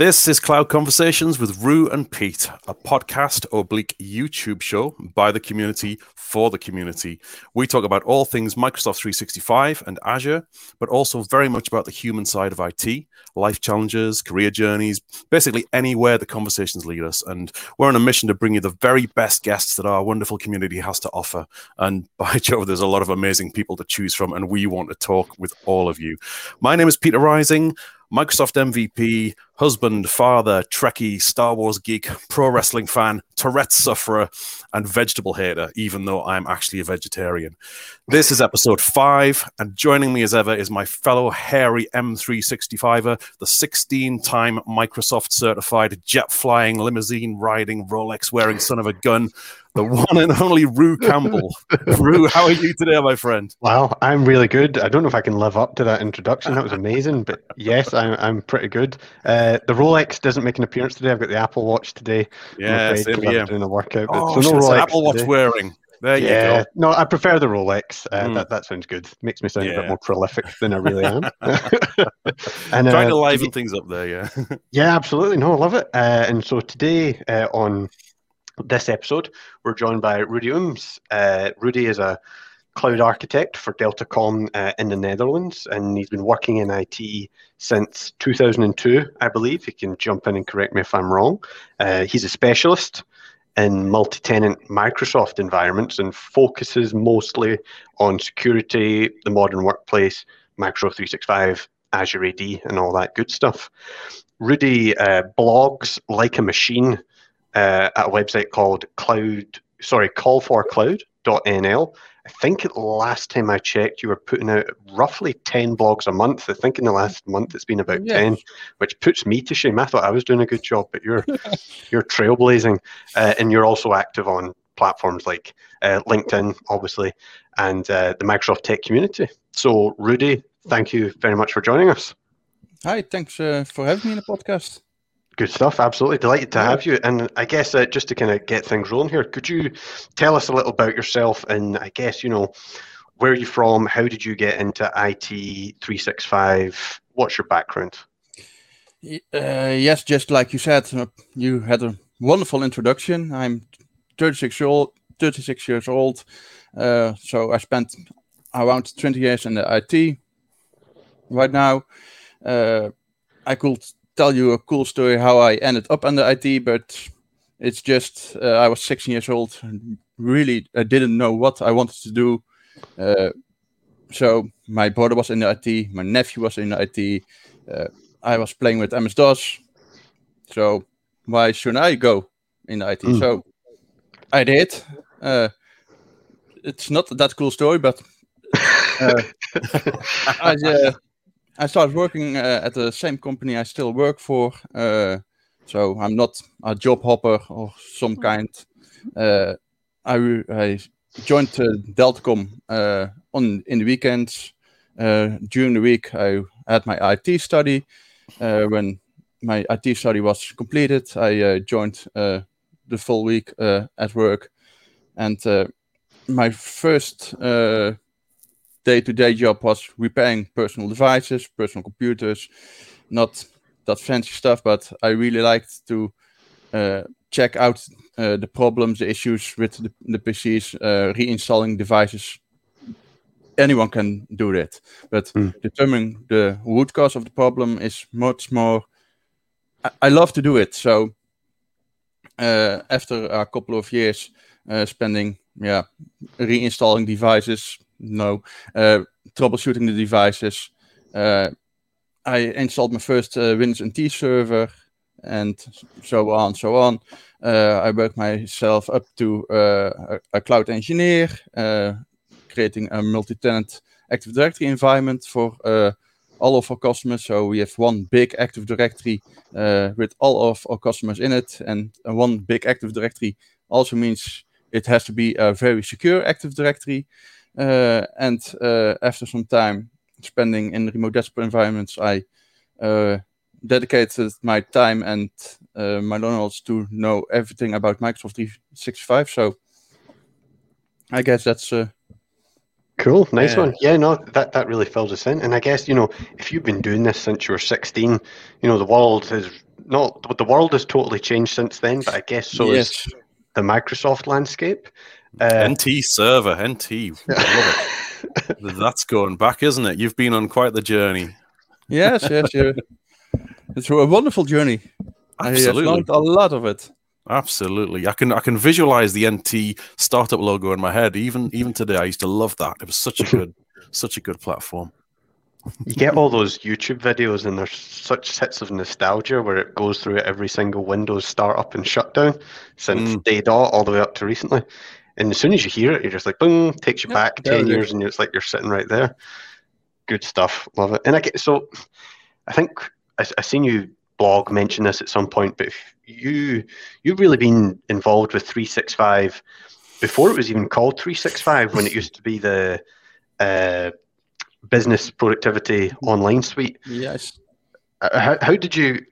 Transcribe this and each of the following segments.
This is Cloud Conversations with Ru and Pete, a podcast oblique YouTube show by the community for the community. We talk about all things Microsoft 365 and Azure, but also very much about the human side of IT, life challenges, career journeys, basically anywhere the conversations lead us. And we're on a mission to bring you the very best guests that our wonderful community has to offer. And by Jove, there's a lot of amazing people to choose from, and we want to talk with all of you. My name is Peter Rising. Microsoft MVP, husband, father, Trekkie, Star Wars geek, pro wrestling fan, Tourette sufferer, and vegetable hater, even though I'm actually a vegetarian. This is episode five, and joining me as ever is my fellow hairy M365er, the 16 time Microsoft certified jet flying, limousine riding, Rolex wearing son of a gun, the one and only Ru Campbell. Ru, how are you today, my friend? Wow, I'm really good. I don't know if I can live up to that introduction. That was amazing, but yes, I'm, I'm pretty good. Uh, the Rolex doesn't make an appearance today. I've got the Apple Watch today. Yeah, same here. doing a workout. Oh, so no Rolex Apple Watch today. wearing. There yeah. you go. No, I prefer the Rolex. Uh, mm. that, that sounds good. Makes me sound yeah. a bit more prolific than I really am. and, uh, Trying to liven things up there, yeah. yeah, absolutely. No, I love it. Uh, and so today uh, on this episode, we're joined by Rudy Ooms. Uh, Rudy is a cloud architect for Deltacom uh, in the Netherlands, and he's been working in IT since 2002, I believe. He can jump in and correct me if I'm wrong. Uh, he's a specialist in multi-tenant Microsoft environments and focuses mostly on security, the modern workplace, Microsoft 365, Azure AD, and all that good stuff. Rudy uh, blogs like a machine uh, at a website called Cloud, sorry, call4cloud.nl. I think last time I checked, you were putting out roughly 10 blogs a month. I think in the last month it's been about 10, which puts me to shame. I thought I was doing a good job, but you're you're trailblazing. Uh, and you're also active on platforms like uh, LinkedIn, obviously, and uh, the Microsoft Tech community. So, Rudy, thank you very much for joining us. Hi, thanks uh, for having me in the podcast. Good stuff. Absolutely delighted to yeah. have you. And I guess uh, just to kind of get things rolling here, could you tell us a little about yourself? And I guess you know where are you from? How did you get into IT 365? What's your background? Uh, yes, just like you said, uh, you had a wonderful introduction. I'm 36 years old. 36 years old. Uh, so I spent around 20 years in the IT. Right now, uh, I could tell you a cool story how I ended up under IT, but it's just uh, I was 16 years old. And really, I didn't know what I wanted to do. Uh, so my brother was in the IT, my nephew was in the IT. Uh, I was playing with MS DOS. So why shouldn't I go in the IT? Mm. So I did. Uh, it's not that cool story, but uh, I, uh, I started working uh, at the same company I still work for. Uh, so I'm not a job hopper or some hmm. kind. Uh, I, I joined Deltacom uh, on in the weekends. Uh, during the week, I had my IT study. Uh, when my IT study was completed, I joined the full week at work. And my first day-to-day job was repairing personal devices, personal computers, not that fancy stuff, but I really liked to uh, check out uh, the problems, the issues with the, the PCs, uh, reinstalling devices. Anyone can do that, but mm. determining the root cause of the problem is much more. I, I love to do it. So uh, after a couple of years uh, spending, yeah, reinstalling devices, no. Uh, troubleshooting the devices. Uh, I installed my first uh, Windows NT server and so on, so on. Uh, I worked myself up to uh, a, a, cloud engineer, uh, creating a multi-tenant Active Directory environment for all of our customers. So we have one big Active Directory with all of our customers in it, and one big Active Directory also means it has to be a very secure Active Directory. Uh, and uh, after some time spending in remote desktop environments, I uh, dedicated my time and my knowledge to know everything about Microsoft 365. So I guess that's Cool, nice yeah. one. Yeah, no, that that really fills us in. And I guess you know, if you've been doing this since you were 16, you know, the world has not the world has totally changed since then, but I guess so yes. is the Microsoft landscape. Uh, NT server, NT. I love it. That's going back, isn't it? You've been on quite the journey. yes, yes, yes. It's a wonderful journey. I have Absolutely. learned a lot of it. Absolutely. I can I can visualize the NT startup logo in my head. Even even today, I used to love that. It was such a good such a good platform. you get all those YouTube videos, and there's such sets of nostalgia where it goes through every single Windows startup and shutdown since Mm. day dot all the way up to recently. And as soon as you hear it, you're just like, boom, takes you Yep, back ten it is. years, and it's like you're sitting right there. Good stuff, love it. And I get so, I think I, I seen you blog mention this at some point, but you you've really been involved with 365 before it was even called 365 when it used to be the uh, business productivity online suite. Yes. Uh, How, how did you?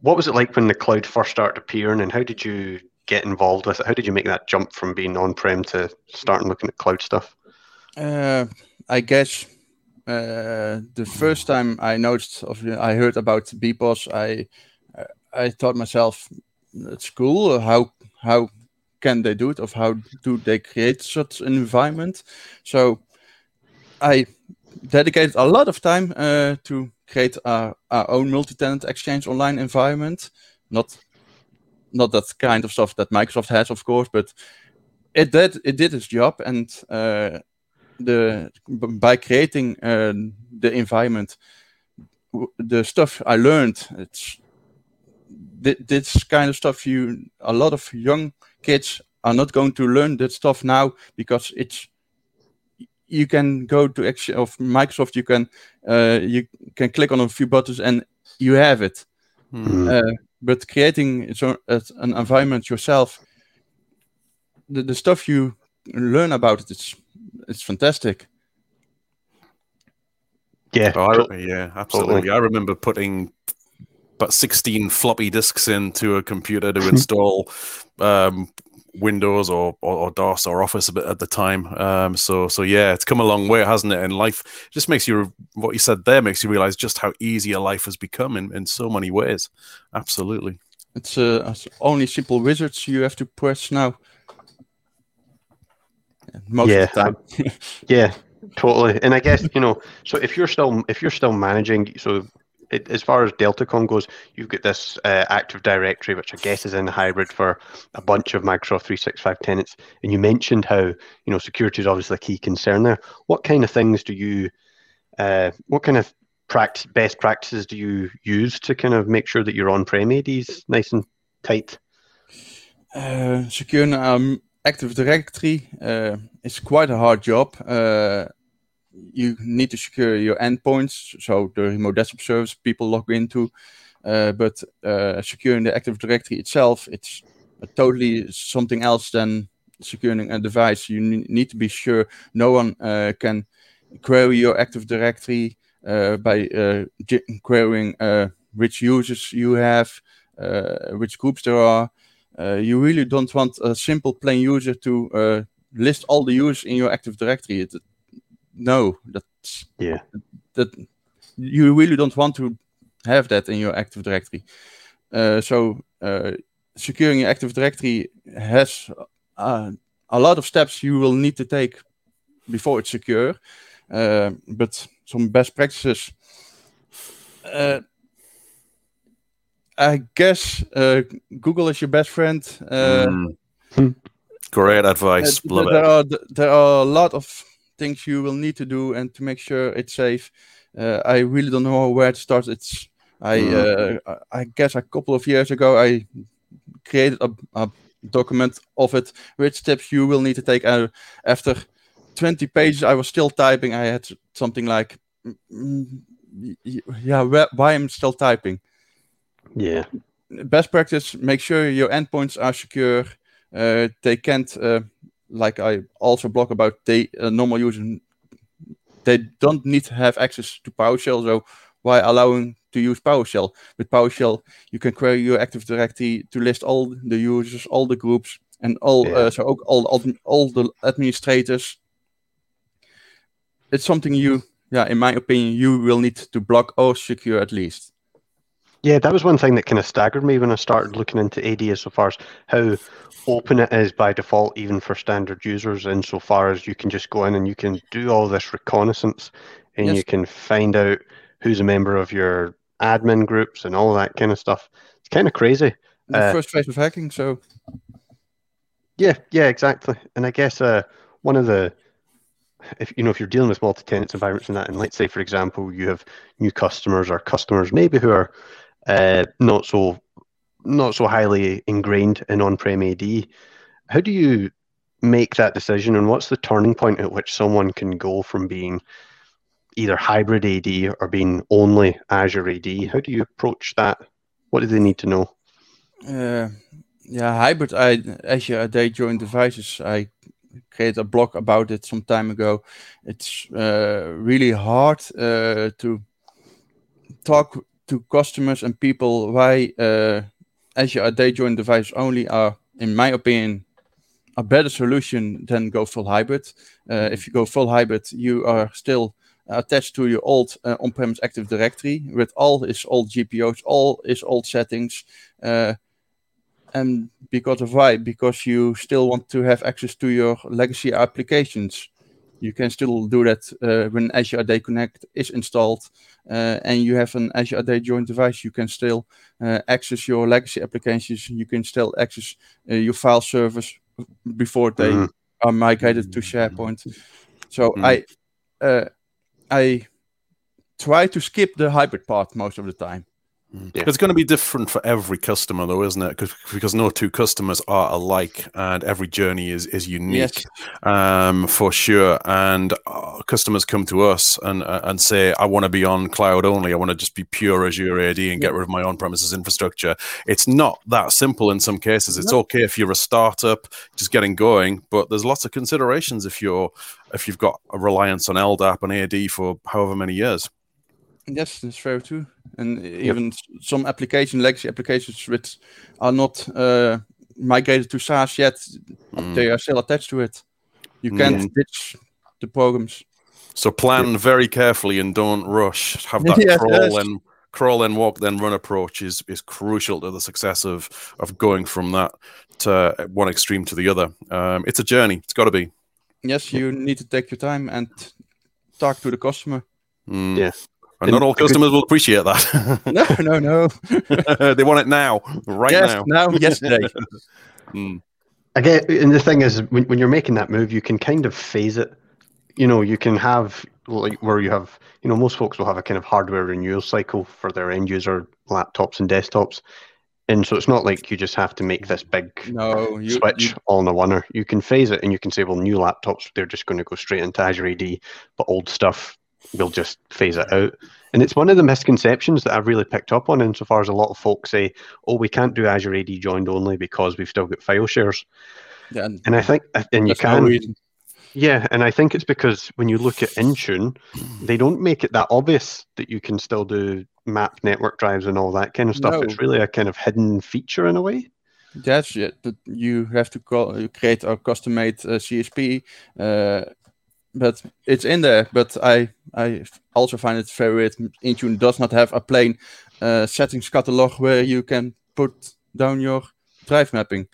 What was it like when the cloud first started appearing, and how did you get involved with it? How did you make that jump from being on-prem to starting looking at cloud stuff? Uh, I guess uh, the first time I noticed of I heard about BPOS, I I thought myself, it's cool. How how can they do it? Of how do they create such an environment? So I dedicated a lot of time uh, to create our, our own multi-tenant exchange online environment. Not not that kind of stuff that Microsoft has, of course, but it did it did its job and. Uh, the by creating uh, the environment w- the stuff i learned it's thi- this kind of stuff you a lot of young kids are not going to learn that stuff now because it's you can go to action of microsoft you can uh, you can click on a few buttons and you have it Hmm. uh, but creating its own, uh, an environment yourself the, the stuff you learn about it it's it's fantastic Yeah, Oh, I, yeah, absolutely. I remember putting about 16 floppy disks into a computer to install um, Windows or, or, or DOS or Office a bit at the time. Um, so, so yeah, it's come a long way, hasn't it? And life just makes you, what you said there makes you realize just how easy a life has become in, in so many ways. Absolutely. It's uh, it's only simple wizards you have to press now. Yeah, Most Yeah. of time. yeah, totally. And I guess you know, so if you're still if you're still managing, so it, as far as Deltacom goes, you've got this uh, Active Directory, which I guess is in the hybrid for a bunch of Microsoft 365 tenants. And you mentioned how you know security is obviously a key concern there. What kind of things do you, uh, what kind of practice, best practices do you use to kind of make sure that your on-prem AD is nice and tight? Uh, securing um, Active Directory uh, is quite a hard job. Uh, you need to secure your endpoints, so the remote desktop service people log into. Uh, but uh, securing the Active Directory itself, it's totally something else than securing a device. You ne- need to be sure no one uh, can query your Active Directory uh, by uh, j- querying uh, which users you have, which groups there are. You really don't want a simple plain user to list all the users in your Active Directory. It, no, that's Yeah. that you really don't want to have that in your Active Directory. Uh, so uh, securing your Active Directory has uh, a lot of steps you will need to take before it's secure. Uh, but some best practices. Uh, I guess uh, Google is your best friend. Uh, Mm. Great advice. uh, Love there it. are there are a lot of things you will need to do and to make sure it's safe. Uh, I really don't know where to start. It's I uh, I guess a couple of years ago I created a, a document of it, which steps you will need to take. Uh, after 20 pages, I was still typing. I had something like, mm, y- yeah, where, why I'm still typing Yeah. best practice make sure your endpoints are secure uh, they can't uh, like i also blog about they uh, normal users they don't need to have access to powershell so why allowing to use powershell? With powershell you can query your active directory to list all the users all the groups and all Yeah. uh, so all, all all the administrators. It's something you yeah in my opinion you will need to block or secure at least Yeah, that was one thing that kind of staggered me when I started looking into AD as so far as how open it is by default, even for standard users, insofar as you can just go in and you can do all this reconnaissance and Yes. you can find out who's a member of your admin groups and all that kind of stuff. It's kind of crazy. The Uh, first phase of hacking. So Yeah, yeah, exactly. And I guess uh, one of the, if you know, if you're dealing with multi-tenant environments and that, and let's say, for example, you have new customers or customers maybe who are uh, not so, not so highly ingrained in on-prem AD, how do you make that decision, and what's the turning point at which someone can go from being either hybrid AD or being only Azure AD? How do you approach that? What do they need to know? uh, yeah, hybrid. I Azure AD joined devices. I created a blog about it some time ago. It's uh, really hard uh, to talk to customers and people why uh, Azure AD joined devices only are, in my opinion, a better solution than go full hybrid. Uh, if you go full hybrid, you are still attached to your old uh, on-premise Active Directory with all its old GPOs, all its old settings. Uh, and because of why? Because you still want to have access to your legacy applications. You can still do that uh, when Azure AD Connect is installed uh, and you have an Azure AD joined device. You can still uh, access your legacy applications. You can still access uh, your file servers before they Mhm. are migrated to SharePoint. So Mm. I uh, I try to skip the hybrid part most of the time. Yeah. It's going to be different for every customer, though, isn't it? Because because no two customers are alike, and every journey is is unique, Yes. um, for sure. And uh, customers come to us and uh, and say, "I want to be on cloud only. I want to just be pure Azure AD and get rid of my on-premises infrastructure." It's not that simple in some cases. It's okay if you're a startup just getting going, but there's lots of considerations if you're if you've got a reliance on LDAP and AD for however many years. Yes, that's fair too. And even s- some application legacy applications which are not uh, migrated to SaaS yet, Mm. they are still attached to it. You can't Mm. ditch the programs. So plan very carefully and don't rush. Have that Yes, crawl yes. and crawl and walk then run approach is is crucial to the success of of going from that to one extreme to the other. Um, it's a journey. It's got to be. Yes, you need to take your time and talk to the customer. Mm. Yeah. And not all because- customers will appreciate that. No, no, no. they want it now, right yes, now. now, yesterday. Mm. I get, and the thing is, when, when you're making that move, you can kind of phase it. You know, you can have like where you have, you know, most folks will have a kind of hardware renewal cycle for their end user laptops and desktops, and so it's not like you just have to make this big No, you, switch you- all in a oneer. You can phase it, and you can say, well, new laptops they're just going to go straight into Azure AD, but old stuff we'll just phase it out. And it's one of the misconceptions that I've really picked up on, insofar as a lot of folks say, "Oh, we can't do Azure AD joined only because we've still got file shares." yeah, and And I think, and you that's no can, yeah, and I think it's because when you look at Intune, they don't make it that obvious that you can still do map network drives and all that kind of stuff. No. It's really a kind of hidden feature in a way. That's it. But you have to call, you create a custom-made uh, CSP, uh, but it's in there. But I I also find it very weird. Intune does not have a plain uh, settings catalog where you can put down your drive mapping.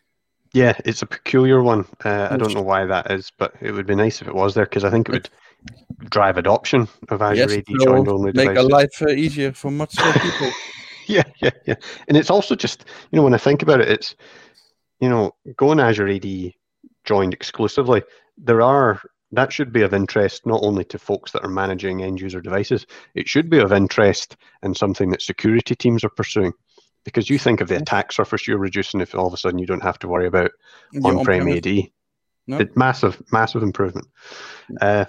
Yeah, it's a peculiar one. Uh, I don't know why that is, but it would be nice if it was there because I think it would drive adoption of Azure yes, AD joined only make devices. a life uh, easier for much more people. Yeah, yeah, yeah. And it's also just, you know, when I think about it, it's, you know, going Azure AD joined exclusively, there are, that should be of interest not only to folks that are managing end user devices, it should be of interest and something that security teams are pursuing. Because you think of the attack surface you're reducing if all of a sudden you don't have to worry about on-prem AD. No. Massive, massive improvement. Uh,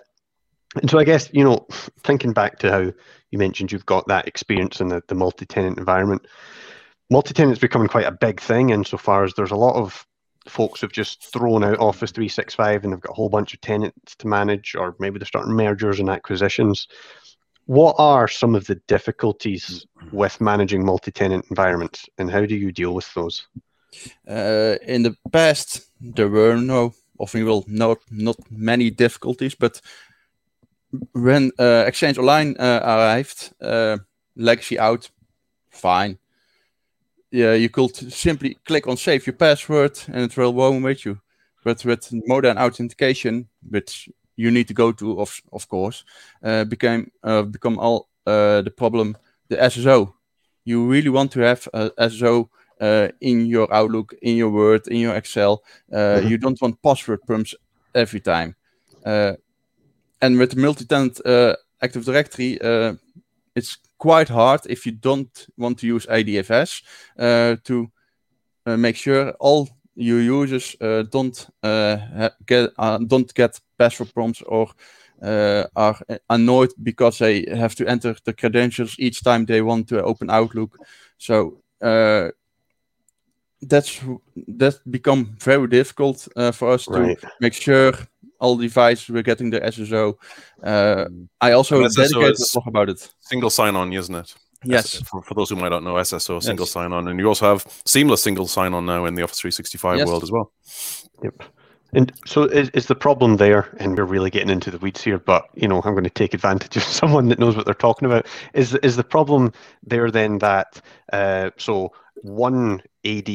and so I guess, you know, thinking back to how you mentioned you've got that experience in the, the multi-tenant environment, multi-tenant's becoming quite a big thing insofar as there's a lot of folks who've just thrown out Office 365 and they've got a whole bunch of tenants to manage, or maybe they're starting mergers and acquisitions. What are some of the difficulties with managing multi-tenant environments and how do you deal with those? Uh, in the past, there were no, of well, no, not many difficulties, but when uh, Exchange Online uh, arrived, uh, legacy auth, fine. Yeah, you could simply click on save your password and it will roam with you. But with modern authentication, which you need to go to, of of course, uh, became uh, become all uh, the problem. The SSO, you really want to have a SSO uh, in your Outlook, in your Word, in your Excel. Uh, mm-hmm. You don't want password prompts every time. Uh, and with the multi-tenant Active Directory, it's quite hard if you don't want to use ADFS to make sure all your users uh, don't uh, get uh, don't get password prompts or are annoyed because they have to enter the credentials each time they want to open Outlook. So that's that become very difficult uh, for us right. to make sure all the devices we're getting the SSO. Uh, I also dedicated a blog about it. Single sign-on, isn't it? Yes. For, for, those who might not know, SSO single yes. sign-on, and you also have seamless single sign-on now in the Office 365 yes. world as well. Yep. And so is, is the problem there, and we're really getting into the weeds here, but you know, I'm going to take advantage of someone that knows what they're talking about. Is is the problem there then that uh, so one AD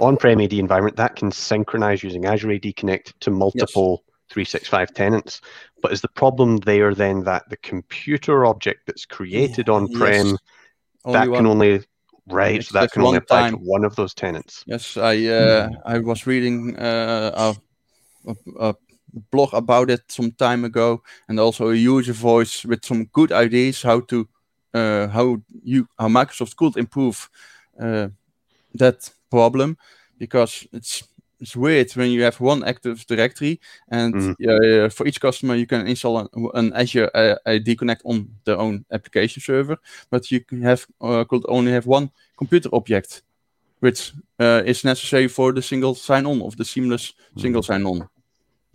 on-prem AD environment that can synchronize using Azure AD Connect to multiple yes. 365 tenants. But is the problem there then that the computer object that's created on-prem yes. that can only right so that can only apply time. to one of those tenants? Yes, I uh, I was reading uh, a, a, a blog about it some time ago, and also a user voice with some good ideas how to uh, how you how Microsoft could improve uh, that problem because it's it's weird when you have one Active Directory and mm. uh, for each customer you can install an, an Azure uh, AD Connect on their own application server, but you can have uh, could only have one computer object, which uh, is necessary for the single sign-on of the seamless mm. single sign-on.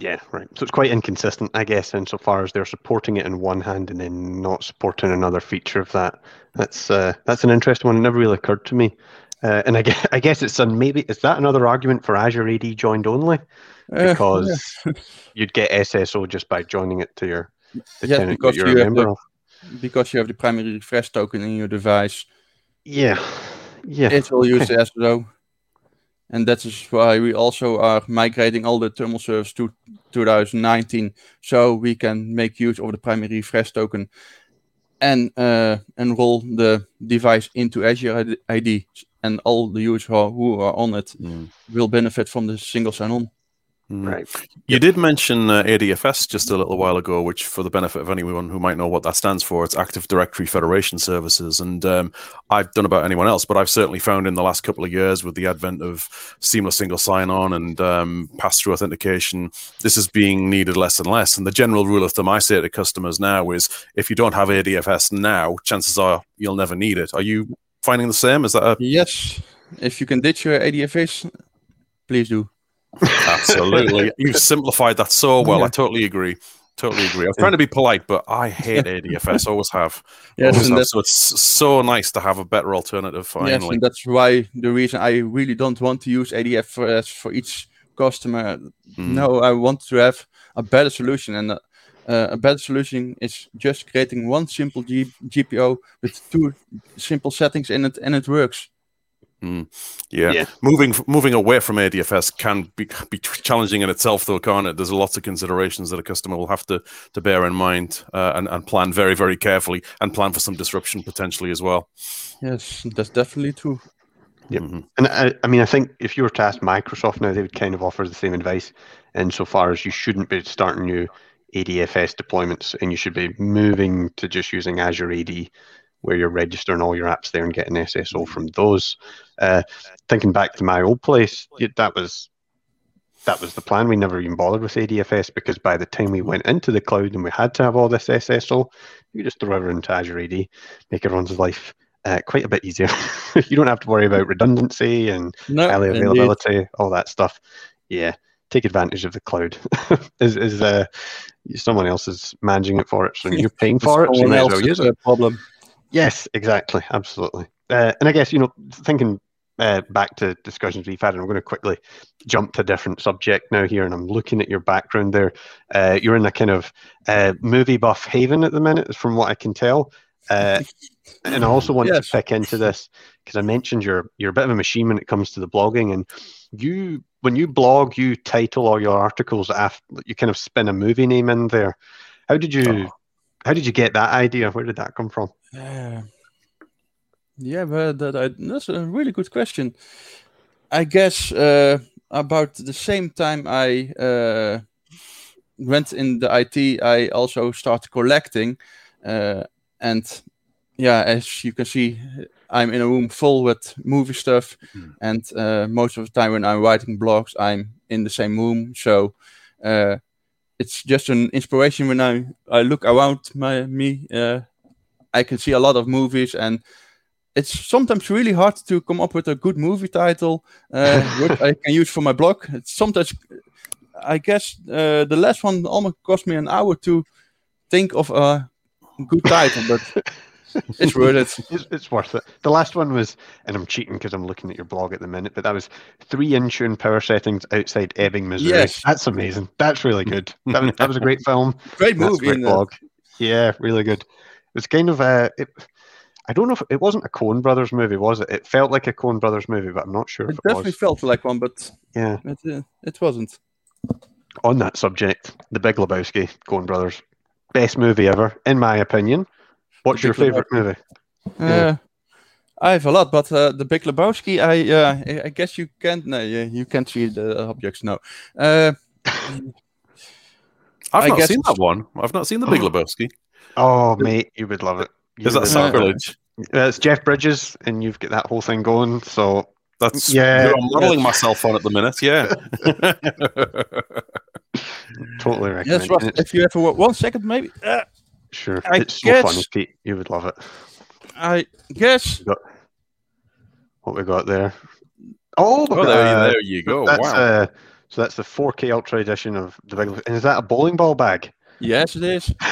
Yeah, right. So it's quite inconsistent, I guess, insofar as they're supporting it in one hand and then not supporting another feature of that. That's uh, that's an interesting one. It never really occurred to me. Uh, and I guess, I guess it's some maybe is that another argument for Azure AD joined only uh, because uh, yeah. you'd get SSO just by joining it to your the yes, tenant because you're you a member the, of. Because you have the primary refresh token in your device. Yeah, yeah. It will use the SSO, and that is why we also are migrating all the terminal servers to 2019, so we can make use of the primary refresh token and uh, enroll the device into Azure AD and all the users who are on it mm. will benefit from the single sign-on. Mm. Right. You did mention uh, ADFS just a little while ago, which, for the benefit of anyone who might know what that stands for, it's Active Directory Federation Services. And um, I've done about anyone else, but I've certainly found in the last couple of years, with the advent of seamless single sign-on and um, pass-through authentication, this is being needed less and less. And the general rule of thumb I say to customers now is, if you don't have ADFS now, chances are you'll never need it. Are you finding the same? Is that a yes? If you can ditch your ADFS, please do. Absolutely, you've simplified that so well. Yeah. I totally agree. Totally agree. I was trying to be polite, but I hate ADFS. Always have. Yes, always have. so it's so nice to have a better alternative. Finally, yes, and that's why the reason I really don't want to use ADFS for each customer. Mm. No, I want to have a better solution, and uh, a better solution is just creating one simple G- GPO with two simple settings in it, and it works. Mm. Yeah. yeah. moving moving away from ADFS can be be challenging in itself, though, can't it? There's lots of considerations that a customer will have to to bear in mind uh, and and plan very very carefully, and plan for some disruption potentially as well. Yes, that's definitely true. Yep. Mm-hmm. And I, I mean, I think if you were to ask Microsoft now, they would kind of offer the same advice insofar as you shouldn't be starting new ADFS deployments, and you should be moving to just using Azure AD, where you're registering all your apps there and getting SSO from those. Uh, thinking back to my old place, that was that was the plan. We never even bothered with ADFS because by the time we went into the cloud and we had to have all this SSO, you just throw it to Azure AD, make everyone's life uh, quite a bit easier. you don't have to worry about redundancy and no, availability, indeed. all that stuff. Yeah, take advantage of the cloud. is is uh, someone else is managing it for it, so you're paying for it, so you may as well use it. Problem. Yes, exactly, absolutely. Uh, and I guess you know, thinking uh, back to discussions we've had, and I'm going to quickly jump to a different subject now here. And I'm looking at your background there. Uh, you're in a kind of uh, movie buff haven at the minute, from what I can tell. Uh, and I also want Yes. to pick into this because I mentioned you're you're a bit of a machine when it comes to the blogging, and you when you blog, you title all your articles after you kind of spin a movie name in there. How did you how did you get that idea? Where did that come from? Uh, yeah, but that I, that's a really good question. I guess uh, about the same time I uh, went in the IT, I also started collecting, uh, and yeah, as you can see, I'm in a room full with movie stuff, Hmm. and uh, most of the time when I'm writing blogs, I'm in the same room, so. Uh, it's just an inspiration when I, I look around my me uh, I can see a lot of movies, and it's sometimes really hard to come up with a good movie title, uh, which I can use for my blog. It's sometimes, I guess, uh, the last one almost cost me an hour to think of a good title, but it's worth it. It's, it's worth it. The last one was, and I'm cheating because I'm looking at your blog at the minute, but that was three Intune power settings outside Ebbing, Missouri. Yes. That's amazing. That's really good. That was, that was a great film. Great movie. great blog. Yeah, really good. It was kind of a. It, I don't know if it wasn't a Coen Brothers movie, was it? It felt like a Coen Brothers movie, but I'm not sure it it definitely was. felt like one, but Yeah. it, uh, it wasn't. On that subject, The Big Lebowski, Coen Brothers, best movie ever, in my opinion. What's your Big favorite movie? Uh, Yeah. I have a lot, but uh, the Big Lebowski, I uh, I- I guess you can't. No, you, you can't see the objects. No. Uh, I've I not guess seen that one. I've not seen the Big Lebowski. Oh, mate, you would love it. You Is that would Uh, love it. sacrilege? Uh, it's Jeff Bridges, and you've got that whole thing going. So That's Yeah. who I'm modeling myself on at the minute. Yeah. totally recommend. yes, Ross, it. If you ever a, one second, maybe. Sure, I it's so guess- funny, Pete. You would love it. I guess. What we got there? Oh, oh, there, uh, there you go. That's, wow. uh, so that's the 4K Ultra edition of the Big. And is that a bowling ball bag? Yes, it is.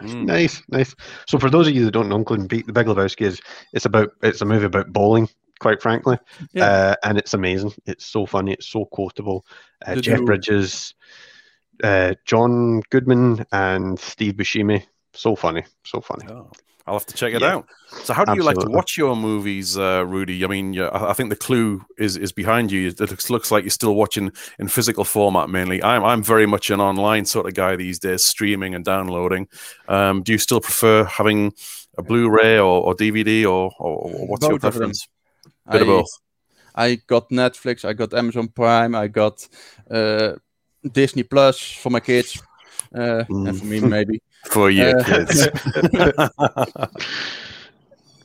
Mm. nice, nice. So for those of you that don't know, including Pete, the Big Lebowski is it's about it's a movie about bowling. Quite frankly, Yeah. uh, and it's amazing. It's so funny. It's so quotable. Uh, Jeff you- Bridges, uh, John Goodman, and Steve Buscemi. So funny. So funny. Oh, I'll have to check it Yeah. out. So, how do you like to watch your movies, uh, Rudy? I mean, I I think the clue is is behind you. It looks, looks like you're still watching in physical format mainly. I'm I'm very much an online sort of guy these days, streaming and downloading. Um, do you still prefer having a Blu-ray or, or DVD, or, or or what's your Both of them. preference? Bit of I, both. I got Netflix, I got Amazon Prime, I got uh, Disney Plus for my kids, uh, and for me maybe. For your Uh, kids. well,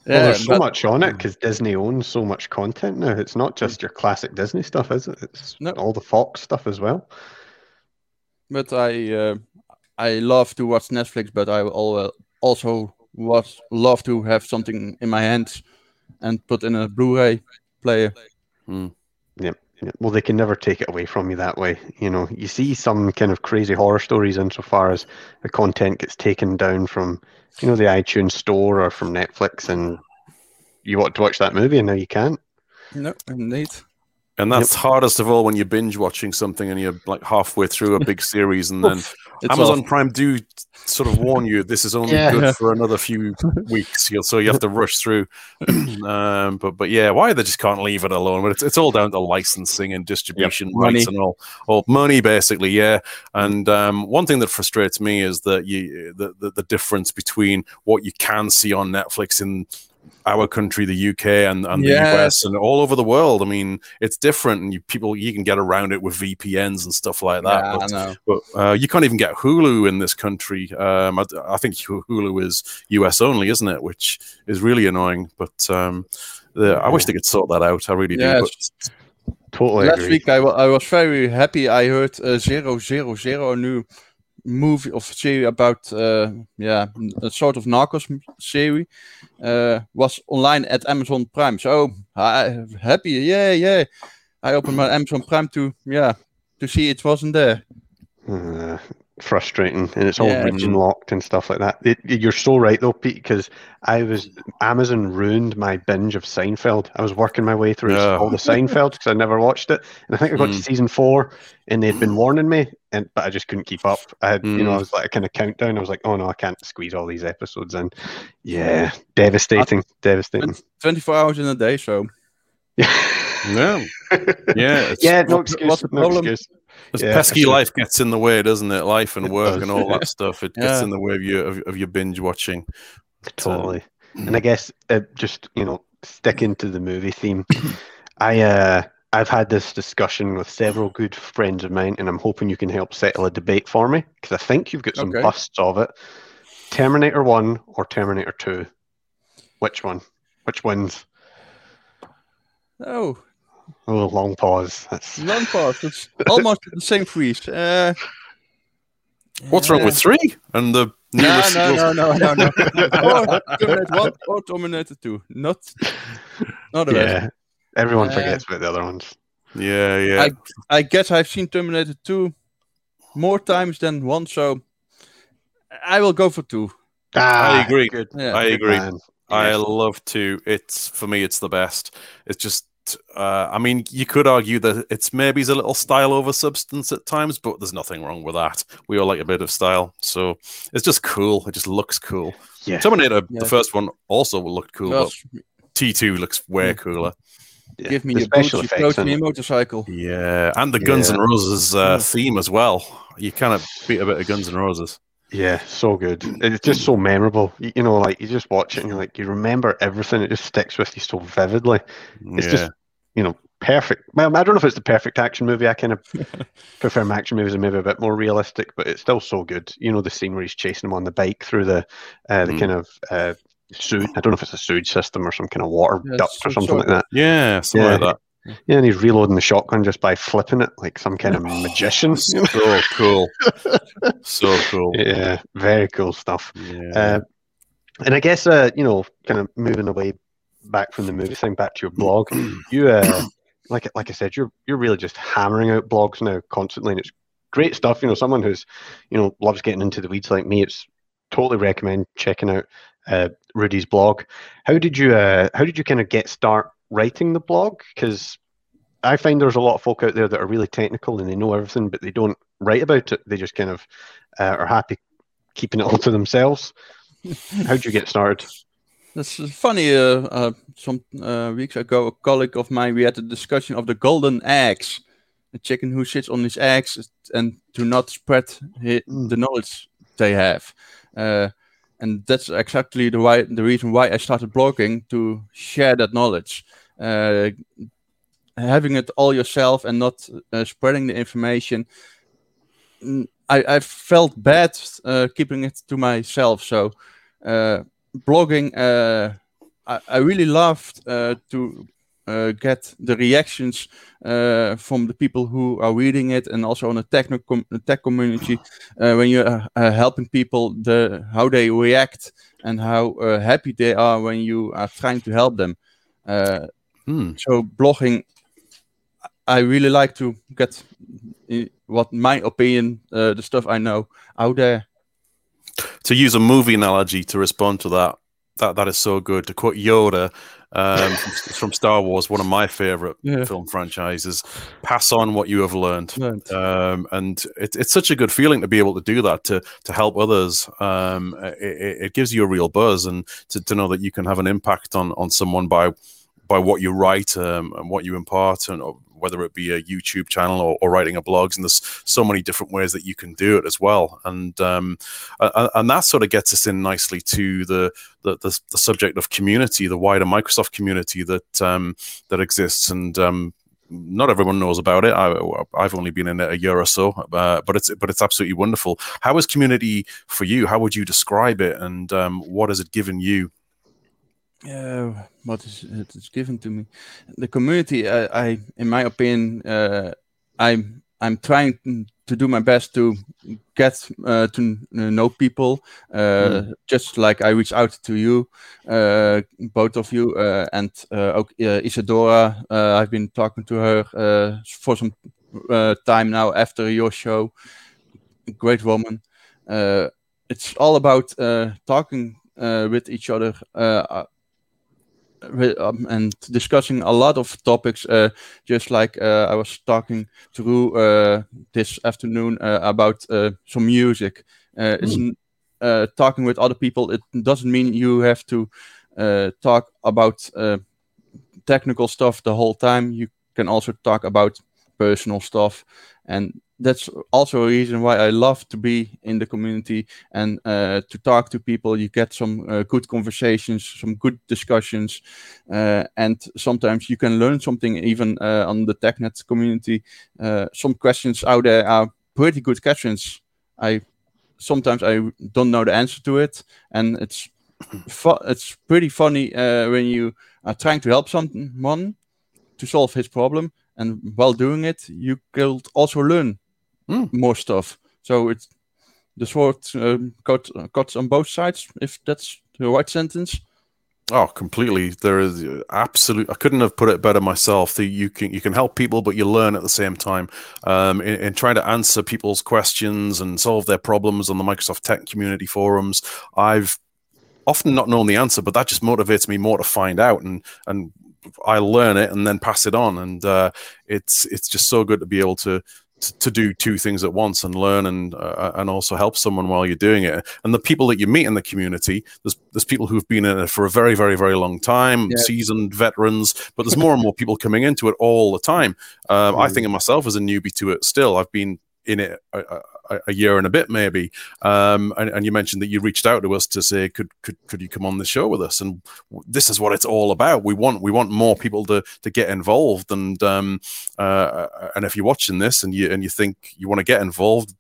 Yeah, there's so but- much on it because Disney owns so much content now. It's not just your classic Disney stuff, is it? It's No. all the Fox stuff as well. but I uh, I love to watch Netflix, but I also was love to have something in my hands and put in a Blu-ray player. Yeah, Well, they can never take it away from you that way. You know, you see some kind of crazy horror stories insofar as the content gets taken down from, you know, the iTunes store or from Netflix, and you want to watch that movie and now you can't. No, indeed. And that's hardest of all when you're binge watching something and you're like halfway through a big series, and then It's Amazon awful. Prime do sort of warn you this is only Yeah. good for another few weeks, so you have to rush through. um, but but yeah, why they just can't leave it alone? But it's, it's all down to licensing and distribution rights Money. and all, all money basically. Yeah, and um, one thing that frustrates me is that you the, the the difference between what you can see on Netflix in our country, the UK, and, and the Yes. US, and all over the world. I mean, it's different, and you people you can get around it with VPNs and stuff like that. Yeah, I but know. but uh, you can't even get Hulu in this country. Um, I, I think Hulu is US only, isn't it? Which is really annoying. But um, the, I wish they could sort that out. I really do. But Totally Last agree. week I was very happy. I heard uh, Zero Zero Zero, new movie of series about uh, yeah a sort of Narcos series, uh, was online at Amazon Prime. So I happy, yeah, yeah. I opened my Amazon Prime to yeah to see it wasn't there. Uh, frustrating, and it's all Yeah. region locked and stuff like that. It, you're so right though, Pete, because I was Amazon ruined my binge of Seinfeld. I was working my way through Yeah. all the Seinfeld because I never watched it, and I think I got to Mm. season four, and they'd been warning me, and but I just couldn't keep up. I had, you know, Mm. I was like a kind of countdown. I was like, oh no, I can't squeeze all these episodes in. Yeah, devastating, devastating. 24 hours in a day, so Yeah, no. yeah. Yeah, no excuse. what's the no excuse. This Yeah, pesky sure. life gets in the way, doesn't it? Life and work does. and all that stuff. It gets in the way of your of, of your binge watching. Totally. And I guess uh, just you know sticking to the movie theme, I uh, I've had this discussion with several good friends of mine, and I'm hoping you can help settle a debate for me because I think you've got some Okay. busts of it. Terminator One or Terminator Two? Which one? Which wins? oh, Oh, long pause. That's long pause. It's almost the same freeze. Uh, What's wrong with three and the No, newest no, no, no, no, no. or Terminator One or Terminator Two. Not, not the rest. yeah. Everyone Uh, forgets about the other ones. Yeah, yeah. I guess I've seen Terminator 2 more times than one, so I will go for two. Ah, agree. Good. Yeah. I good agree. man. I Yeah. love to. It's for me, it's the best. It's just. Uh, I mean, you could argue that it's maybe a little style over substance at times, but there's nothing wrong with that. We all like a bit of style, so it's just cool. It just looks cool. Yeah. Terminator, Yeah. the first one, also looked cool, Well, but T2 looks way cooler. Yeah. give me The your special boots, effects coat, and your motorcycle. Yeah, and the Guns Yeah. N' Roses uh, Yeah. theme as well. You kind of beat a bit of Guns N' Roses. Yeah, so good. It's just so memorable. You, you know, like you just watch it and you're like, you remember everything. It just sticks with you so vividly. It's yeah. just, you know, perfect. Well, I don't know if it's the perfect action movie. I kind of prefer my action movies are maybe a bit more realistic, but it's still so good. You know, the scene where he's chasing him on the bike through the uh, the Mm. kind of uh, sewage. I don't know if it's a sewage system or some kind of water Yeah, duct or something so- like that. yeah, something Yeah. like that. Yeah, and he's reloading the shotgun just by flipping it like some kind of magician. So cool. so cool. Yeah, very cool stuff. Yeah. Uh, and I guess uh, you know, kind of moving away back from the movie thing, back to your blog. You uh, like like I said, you're you're really just hammering out blogs now constantly, and it's great stuff. You know, someone who's you know loves getting into the weeds like me, it's totally recommend checking out uh, Rudy's blog. How did you uh, how did you kind of get start writing the blog? Because I find there's a lot of folk out there that are really technical and they know everything, but they don't write about it. They just kind of uh, are happy keeping it all to themselves. How did you get started? That's funny. Uh, uh, some uh, weeks ago, a colleague of mine, we had a discussion of the golden eggs. The chicken who sits on his eggs and do not spread hi- Mm. the knowledge they have. Uh, and that's exactly the why the reason why I started blogging to share that knowledge. Uh, having it all yourself and not uh, spreading the information. mm, I, I felt bad uh, keeping it to myself. So uh, blogging, uh, I, I really loved uh, to uh, get the reactions uh, from the people who are reading it, and also on the techno com- the tech community uh, when you're helping people, the how they react and how uh, happy they are when you are trying to help them. Uh, Hmm. so blogging, I really like to get what my opinion, uh, the stuff I know out there. To use a movie analogy to respond to that, that that is so good. To quote Yoda um, from, Star Wars, one of my favorite Yeah. film franchises, "Pass on what you have learned." Learned. um, and it, it's such a good feeling to be able to do that to to help others. Um, it, it- gives you a real buzz, and to, to know that you can have an impact on on someone by by what you write um, and what you impart, and whether it be a YouTube channel or, or writing a blogs. And there's so many different ways that you can do it as well. And um, and that sort of gets us in nicely to the the, the, the subject of community, the wider Microsoft community that um, that exists, and um, not everyone knows about it. I, I've only been in it a year or so, uh, but it's but it's absolutely wonderful. How is community for you? How would you describe it, and um, what has it given you? Uh, what is it is given to me? The community, I, I in my opinion, uh, I'm I'm trying to do my best to get uh, to know people. Uh, Just like I reach out to you, uh, both of you, uh, and Isadora. Uh, I've been talking to her uh, for some uh, time now after your show. great woman. Uh, it's all about uh, talking uh, with each other uh, um, and discussing a lot of topics. Uh, just like uh, I was talking to uh, this afternoon about some music. It's mm. talking with other people. It doesn't mean you have to talk about technical stuff the whole time. You can also talk about personal stuff and that's also a reason why I love to be in the community and uh, to talk to people. You get some uh, good conversations, some good discussions, uh, and sometimes you can learn something even uh, on the TechNet community. Uh, some questions out there are pretty good questions. I sometimes I don't know the answer to it, and it's it's pretty funny uh, when you are trying to help someone to solve his problem, and while doing it, you could also learn mm. more stuff. So it's the sword um, cut, cuts on both sides, if that's the right sentence. Oh, completely. There is absolute. I couldn't have put it better myself. The, you can you can help people, but you learn at the same time. Um, in, in, trying to answer people's questions and solve their problems on the Microsoft Tech community forums, I've often not known the answer, but that just motivates me more to find out and and I learn it and then pass it on. And uh, it's it's just so good to be able to to do two things at once and learn and uh, and also help someone while you're doing it. And the people that you meet in the community, there's there's people who've been in it for a very very very long time, yeah. seasoned veterans, but there's more and more people coming into it all the time. Um, mm. I think of myself as a newbie to it. Still, I've been in it a, a, a year and a bit maybe. Um, and, and, you mentioned that you reached out to us to say, could could could you come on the show with us? And this is what it's all about. We want we want more people to to get involved. And um, uh, and if you're watching this and you and you think you want to get involved,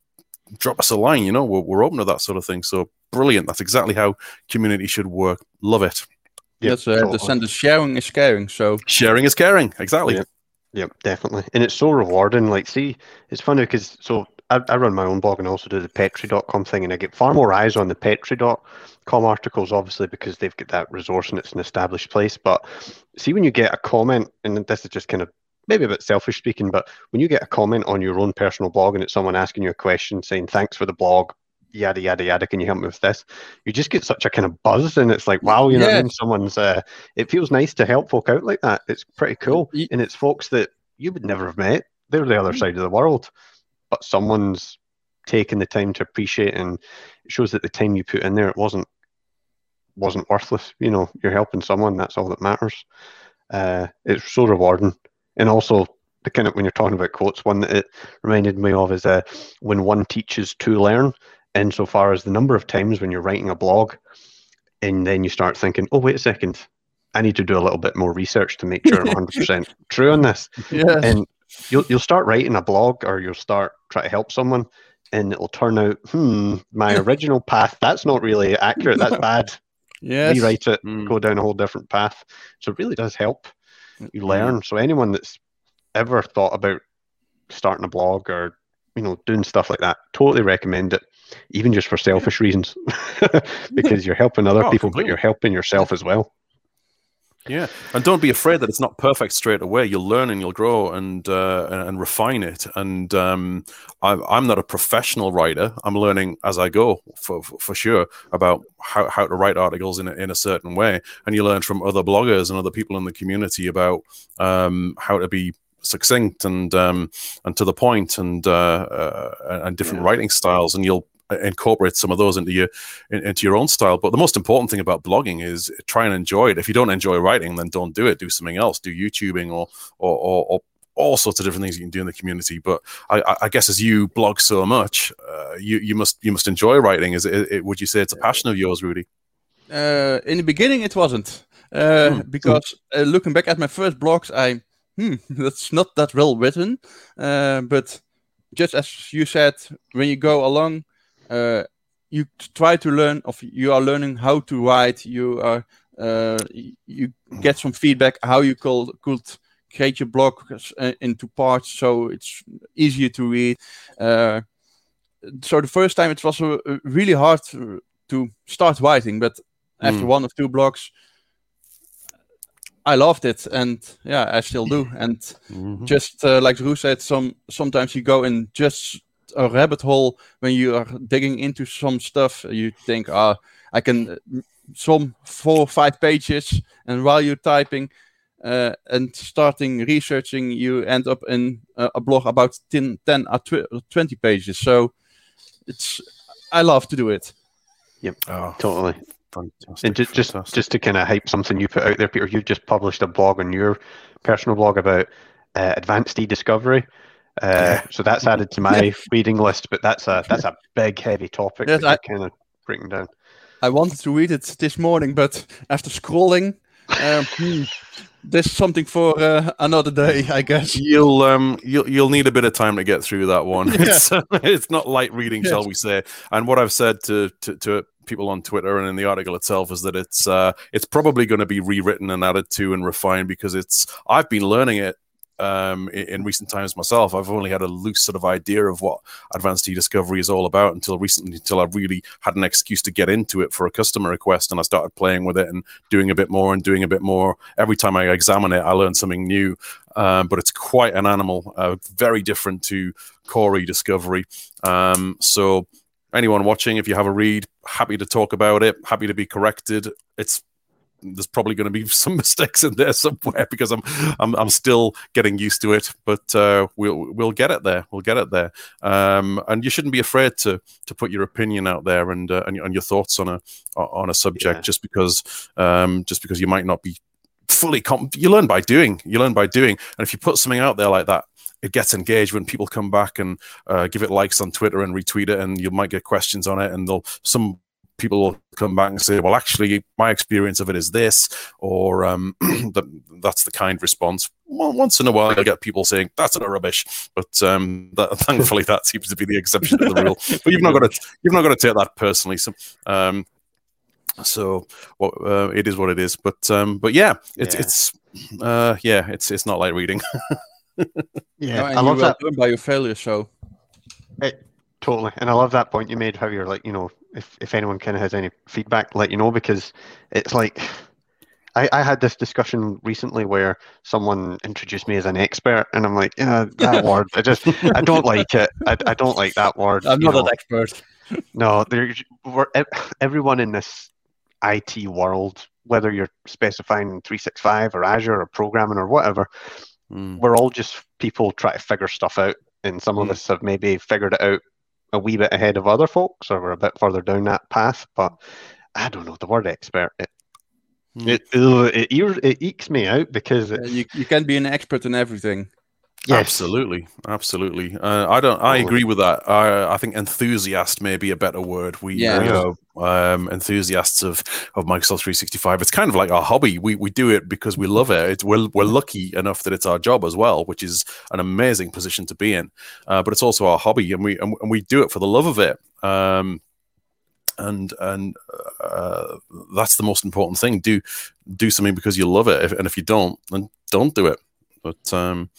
drop us a line. You know, we're, we're open to that sort of thing. So brilliant. That's exactly how community should work. Love it. Yep, That's uh, the sentence sharing is caring. So sharing is caring. Exactly. Yep. Yep, definitely. And it's so rewarding. Like, see, it's funny because so I, I, run my own blog and also do the Petri.com thing, and I get far more eyes on the Petri.com articles, obviously, because they've got that resource and it's an established place. But see, when you get a comment, and this is just kind of maybe a bit selfish speaking, but when you get a comment on your own personal blog and it's someone asking you a question saying, thanks for the blog, yada yada yada can you help me with this? you just get such a kind of buzz and it's like wow you know I mean? someone's uh it feels nice to help folk out like that. It's pretty cool. And it's folks that you would never have met. They're the other side of the world but someone's taken the time to appreciate and it shows that the time you put in there it wasn't wasn't worthless. You know you're helping someone that's all that matters. Uh, it's so rewarding. And also the kind of when you're talking about quotes one that it reminded me of is uh, when one teaches to learn. Insofar as the number of times when you're writing a blog and then you start thinking oh wait a second. I need to do a little bit more research to make sure i'm 100% true on this. Yes. and you'll you'll start writing a blog or you'll start try to help someone and it'll turn out hmm my original path that's not really accurate that's bad. Yeah rewrite it mm. go down a whole different path. So it really does help you learn. So anyone that's ever thought about starting a blog or you know doing stuff like that totally recommend it even just for selfish reasons. Because you're helping other oh, people completely. but you're helping yourself as well yeah, and don't be afraid that it's not perfect straight away. You'll learn and you'll grow and uh, and refine it. And um, I'm I'm not a professional writer. I'm learning as I go for for sure about how, how to write articles in a, in a certain way. And you learn from other bloggers and other people in the community about um, how to be succinct and um, and to the point and uh, uh, and different yeah. writing styles. And you'll incorporate some of those into your in, into your own style. But the most important thing about blogging is try and enjoy it. If you don't enjoy writing, then don't do it. Do something else. Do YouTubing or or, or, or all sorts of different things you can do in the community. But I, I guess as you blog so much, uh, you you must you must enjoy writing. Is it, it, would you say it's a passion of yours, Rudy? Uh, in the beginning, it wasn't uh, hmm. because uh, looking back at my first blogs, I hmm, that's not that well written. Uh, but just as you said, when you go along, uh, you try to learn of you are learning how to write you are uh, you get some feedback how you could, could create your blog uh, into parts so it's easier to read uh, so the first time it was uh, really hard to, to start writing but after mm. one or two blogs I loved it, and yeah, I still do. And mm-hmm. just uh, like Ru said, some sometimes you go and just a rabbit hole when you are digging into some stuff. You think, ah, I can uh, some four or five pages, and while you're typing uh, and starting researching, you end up in a, a blog about 10, 10 or tw 20 pages. So it's I love to do it. Yep, Oh, totally. fantastic. And just just, fantastic. just to kind of hype something you put out there, Peter, you just published a blog on your personal blog about uh, advanced e-discovery. Uh, Yeah. So that's added to my reading list, but that's a that's a big, heavy topic Yes, that you're kind of breaking down. I wanted to read it this morning, but after scrolling, um, hmm, there's something for uh, another day, I guess. You'll um you'll you'll need a bit of time to get through that one. Yeah. It's uh, it's not light reading, shall we say? And what I've said to, to to people on Twitter and in the article itself is that it's uh it's probably going to be rewritten and added to and refined because it's I've been learning it um in, in recent times myself. I've only had a loose sort of idea of what advanced e-discovery is all about until recently until I really had an excuse to get into it for a customer request and I started playing with it and doing a bit more and doing a bit more. Every time I examine it, I learn something new um, but it's quite an animal, uh, very different to Core e-Discovery. Um, so, anyone watching, if you have a read, happy to talk about it, happy to be corrected. It's there's probably going to be some mistakes in there somewhere because I'm I'm, I'm still getting used to it, but uh, we'll we'll get it there. We'll get it there. Um, and you shouldn't be afraid to to put your opinion out there and uh, and, your- and your thoughts on a on a subject Yeah. just because um, just because you might not be fully comp- you learn by doing you learn by doing and if you put something out there like that it gets engaged when people come back and uh, give it likes on twitter and retweet it and you might get questions on it and they'll some people will come back and say well actually my experience of it is this or um, that, that's the kind response well, once in a while i get people saying that's a rubbish but um, that, thankfully that seems to be the exception to the rule but you've not got to you've not got to take that personally so um, so well, uh, it is what it is. But um, but yeah, it's Yeah. it's uh, yeah, it's it's not like reading. Yeah, and I you love that learn by your failure. So totally, and I love that point you made. How you're like, you know, if if anyone kind of has any feedback, let you know because it's like. I, I had this discussion recently where someone introduced me as an expert, and I'm like, yeah, that word. I just, I don't like it. I, I don't like that word. I'm not know. an expert. No, there. We're, everyone in this IT world, whether you're specifying 365 or Azure or programming or whatever, Mm. we're all just people trying to figure stuff out. And some of Mm. us have maybe figured it out a wee bit ahead of other folks, or we're a bit further down that path. But I don't know the word expert. It Mm. it it, ear- it ekes me out because it, you, you can be an expert in everything. Yes, Absolutely, absolutely. Uh, I don't. I agree with that. I, I think enthusiast may be a better word. We, Yeah. you know, um, enthusiasts of, of Microsoft 365. It's kind of like our hobby. We we do it because we love it. It's, we're we're lucky enough that it's our job as well, which is an amazing position to be in. Uh, but it's also our hobby, and we and, and we do it for the love of it. Um, and and uh, that's the most important thing. Do do something because you love it, if, and if you don't, then don't do it. But um,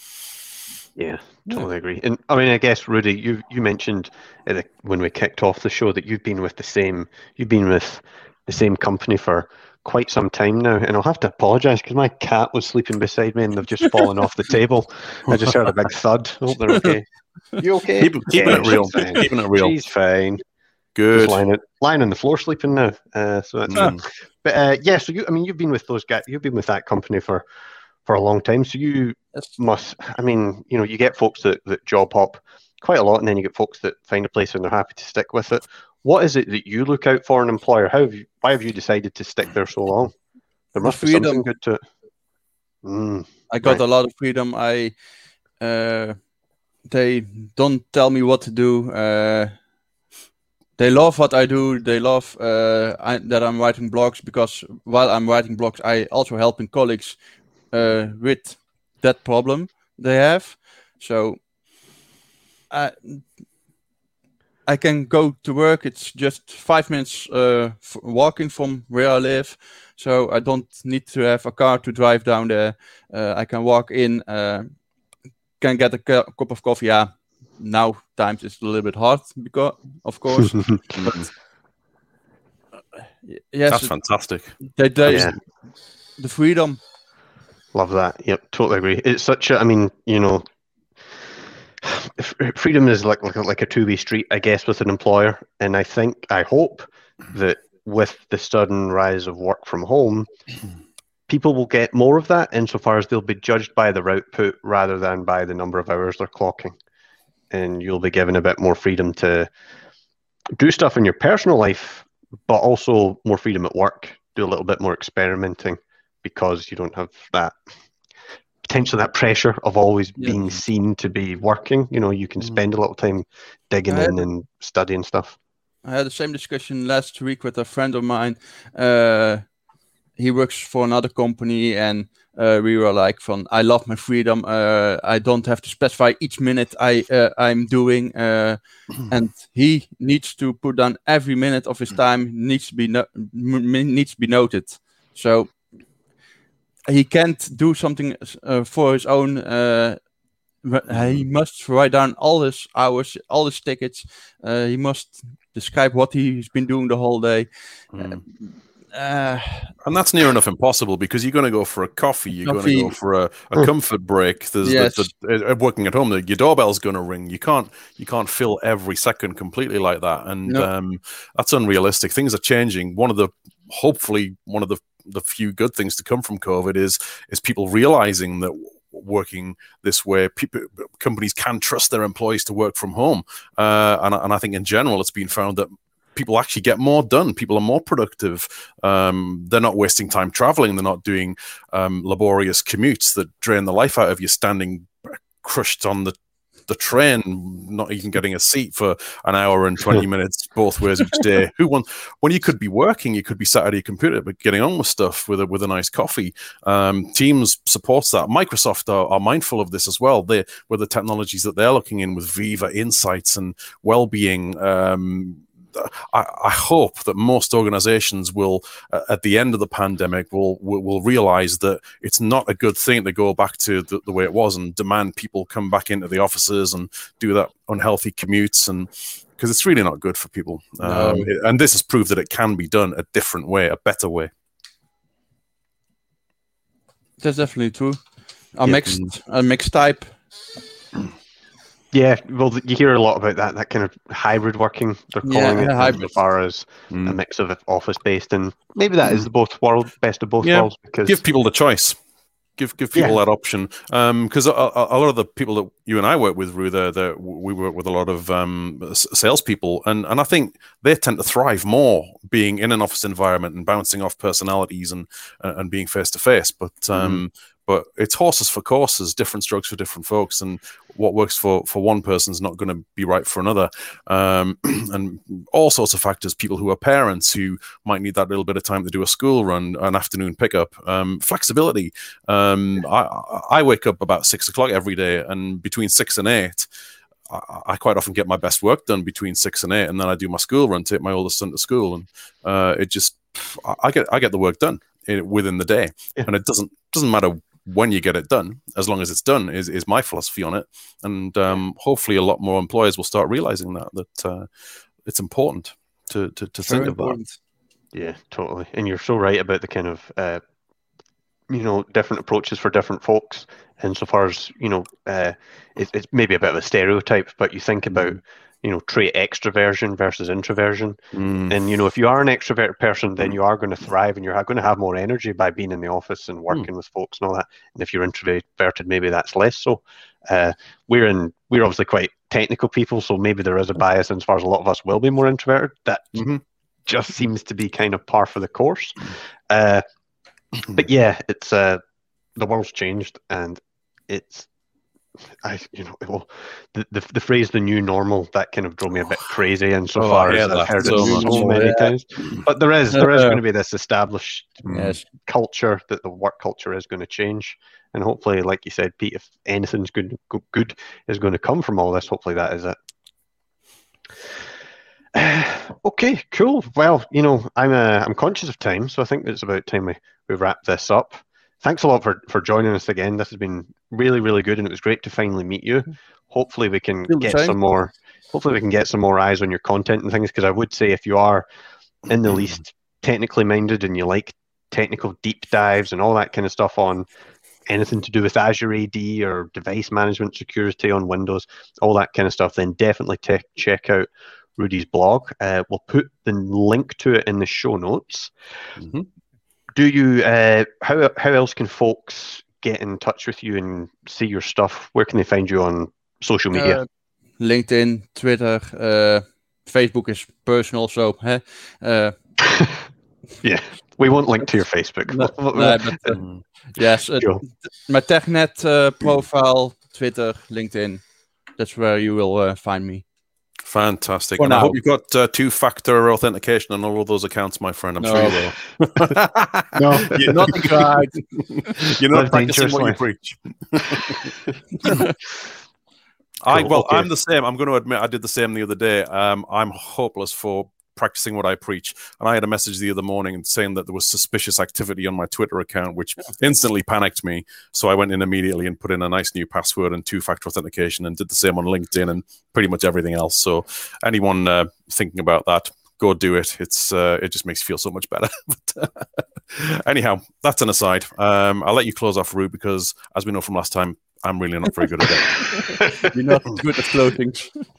Yeah, Yeah. totally agree. And I mean, I guess Rudy, you you mentioned at the, when we kicked off the show that you've been with the same you've been with the same company for quite some time now. And I'll have to apologise because my cat was sleeping beside me and they've just fallen off the table. I just heard a big thud. I hope they're okay. You okay? Keep, keeping Yeah, it real. she's fine. Keeping it real. She's fine. Good. Just lying, lying on the floor sleeping now. Uh, so that's Mm. but uh, yeah. So you, I mean, you've been with those guys. You've been with that company for for a long time. So you must. I mean, you know, you get folks that that job hop quite a lot, and then you get folks that find a place and they're happy to stick with it. What is it that you look out for an employer? How have you? Why have you decided to stick there so long? There The must be something good to it. Mm, I got Right. a lot of freedom. I uh, they don't tell me what to do. Uh, they love what I do. They love uh, I, that I'm writing blogs because while I'm writing blogs, I also helping colleagues uh, with that problem they have. So I I can go to work. It's just five minutes uh, f- walking from where I live, so I don't need to have a car to drive down there. Uh, I can walk in, uh, can get a cu- cup of coffee. Yeah, now times is a little bit hard because, of course. Mm. Y- yes, That's fantastic. they, they, Yeah. the freedom. Love that. Yep, totally agree. It's such a. I mean, you know, freedom is like like, like a two way street, I guess, with an employer. And I think I hope that with the sudden rise of work from home, people will get more of that insofar as they'll be judged by their output rather than by the number of hours they're clocking. And you'll be given a bit more freedom to do stuff in your personal life, but also more freedom at work, do a little bit more experimenting because you don't have that potentially that pressure of always yeah. being seen to be working. You know, you can mm. spend a little time digging in and studying stuff. I had the same discussion last week with a friend of mine. Uh, he works for another company, and uh, we were like, "From I love my freedom. Uh, I don't have to specify each minute I uh, I'm doing." Uh, and he needs to put down every minute of his time needs to be no- needs to be noted. So he can't do something uh, for his own. Uh, he must write down all his hours, all his tickets. Uh, he must describe what he's been doing the whole day. Mm. Uh, and that's near enough impossible because you're going to go for a coffee, you're going to go for a, a comfort break. There's yes. the, the, uh, working at home, the, your doorbell's going to ring. You can't you can't fill every second completely like that, and no. um, that's unrealistic. Things are changing. One of the hopefully one of the the few good things to come from COVID is is people realizing that working this way, people, companies can trust their employees to work from home, uh, and, and I think in general it's been found that people actually get more done. People are more productive. Um, they're not wasting time traveling. They're not doing um, laborious commutes that drain the life out of you, standing crushed on the the train, not even getting a seat for an hour and 20 minutes both ways each day. Who wants, when you could be working, you could be sat at your computer, but getting on with stuff with a, with a nice coffee. Um, Teams supports that. Microsoft are, are, mindful of this as well. They, with the technologies that they're looking in with Viva Insights and well-being, um, I, I, hope that most organizations will, uh, at the end of the pandemic, will, will, will realize that it's not a good thing to go back to the, the, way it was and demand people come back into the offices and do that unhealthy commutes and because it's really not good for people. No. Um, and this has proved that it can be done a different way, a better way. That's definitely true. A yeah. mixed, a mixed type yeah, well, you hear a lot about that, that kind of hybrid working, they're calling yeah, it, hybrid. as far as mm. a mix of office based, and maybe that is mm. the both world, best of both yeah. worlds. Because give people the choice, give give people yeah. that option. Because um, a, a, lot of the people that you and I work with, Ru, that we work with a lot of um, salespeople, and and I think they tend to thrive more being in an office environment and bouncing off personalities and and being face to face. But um, mm but it's horses for courses, different strokes for different folks, and what works for for one person is not going to be right for another, um, and all sorts of factors. People who are parents who might need that little bit of time to do a school run, an afternoon pickup, um, flexibility. Um, I, I wake up about six o'clock every day, and between six and eight. I, quite often get my best work done between six and eight, and then I do my school run, take my oldest son to school, and uh, it just I get I get the work done within the day, yeah. and it doesn't doesn't matter when you get it done, as long as it's done, is, is my philosophy on it. And um, hopefully, a lot more employers will start realizing that that uh, it's important to to, to think important. of that. Yeah, totally. And you're so right about the kind of uh, you know different approaches for different folks. Insofar as you know, uh, it, it's maybe a bit of a stereotype, but you think about mm you know trait extroversion versus introversion. Mm. and you know if you are an extrovert person then you are going to thrive and you're going to have more energy by being in the office and working mm. with folks and all that. And if you're introverted maybe that's less so. Uh, we're in we're obviously quite technical people so maybe there is a bias as far as a lot of us will be more introverted. That mm-hmm. just seems to be kind of par for the course. Uh, but yeah it's uh, the world's changed and it's I, you know, well, the, the the phrase "the new normal" that kind of drove me a bit crazy, and so oh, far as I've heard so it so many yeah. times. But there is there is going to be this established yes. culture that the work culture is going to change, and hopefully, like you said, Pete, if anything's good good is going to come from all this, hopefully that is it. okay, cool. Well, you know, I'm uh, I'm conscious of time, so I think it's about time we, we wrap this up thanks a lot for, for joining us again. This has been really, really good, and it was great to finally meet you. Hopefully, we can get some more. Hopefully, we can get some more eyes on your content and things. Because I would say, if you are in the least technically minded and you like technical deep dives and all that kind of stuff on anything to do with Azure AD or device management, security on Windows, all that kind of stuff, then definitely te- check out Rudy's blog. Uh, we'll put the link to it in the show notes. Mhm. Do you? Uh, how how else can folks get in touch with you and see your stuff? Where can they find you on social media? Uh, LinkedIn, Twitter, uh, Facebook is personal, so hè? Uh, yeah, we won't link to your Facebook. no, no, but, uh, yes, uh, Sure. my TechNet uh, profile, Twitter, LinkedIn. That's where you will uh, find me. Fantastic. And I hope you've got uh, two factor authentication on all of those accounts, my friend. I'm No. sure you will. No. You're not, Right. you're not practicing what you preach. I well, okay. I'm the same. I'm going to admit I did the same the other day. Um, I'm hopeless for practicing what I preach. And I had a message the other morning saying that there was suspicious activity on my Twitter account, which instantly panicked me. So I went in immediately and put in a nice new password and two factor authentication and did the same on LinkedIn and pretty much everything else. So anyone uh, thinking about that, go do it. It's uh, it just makes you feel so much better. but, anyhow, that's an aside. Um, I'll let you close off, Ru, because as we know from last time, I'm really not very good at it. You're not good at clothing.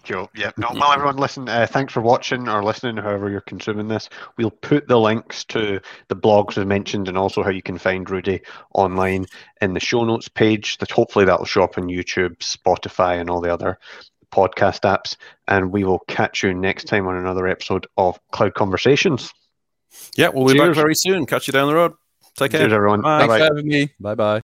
Cool. Yeah. No, well, everyone, listen. Uh, thanks for watching or listening, however you're consuming this. We'll put the links to the blogs as mentioned, and also how you can find Rudy online in the show notes page. That hopefully that'll show up on YouTube, Spotify, and all the other podcast apps. And we will catch you next time on another episode of Cloud Conversations. Yeah, we'll be back very soon. Catch you down the road. Take care. Cheers, everyone. Bye. Bye-bye. Thanks for having me. Bye bye.